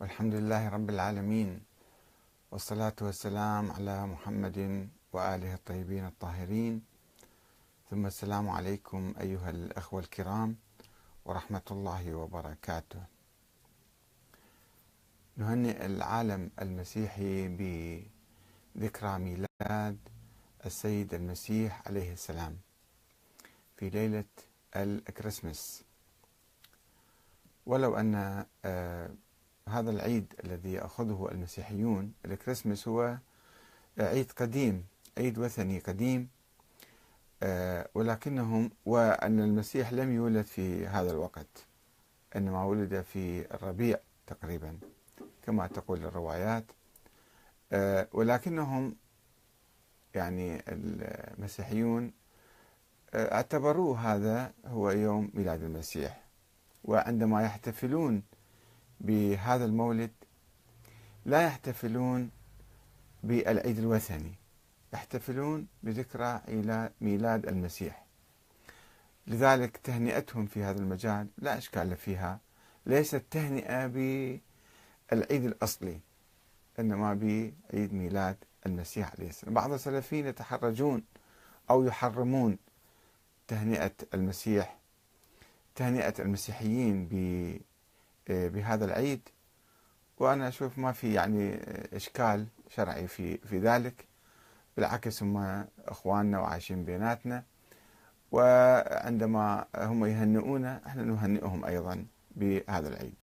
والحمد لله رب العالمين والصلاة والسلام على محمد وآله الطيبين الطاهرين. ثم السلام عليكم أيها الأخوة الكرام ورحمة الله وبركاته. نهنئ العالم المسيحي بذكرى ميلاد السيد المسيح عليه السلام في ليلة الكريسماس. ولو أن آه، هذا العيد الذي يأخذه المسيحيون الكريسماس هو عيد قديم عيد وثني قديم آه، ولكنهم وأن المسيح لم يولد في هذا الوقت إنما ولد في الربيع تقريبا كما تقول الروايات آه، ولكنهم يعني المسيحيون آه، اعتبروه هذا هو يوم ميلاد المسيح وعندما يحتفلون بهذا المولد لا يحتفلون بالعيد الوثني يحتفلون بذكرى ميلاد المسيح. لذلك تهنئتهم في هذا المجال لا إشكال فيها. ليست تهنئة بالعيد الأصلي إنما بعيد ميلاد المسيح عليه السلام. بعض السلفيين يتحرجون أو يحرمون تهنئة المسيح تهنئة المسيحيين بهذا العيد وأنا أشوف ما في يعني آه، إشكال شرعي في في ذلك بالعكس هم إخواننا وعايشين بيناتنا وعندما هم يهنئونا إحنا نهنئهم أيضا بهذا العيد.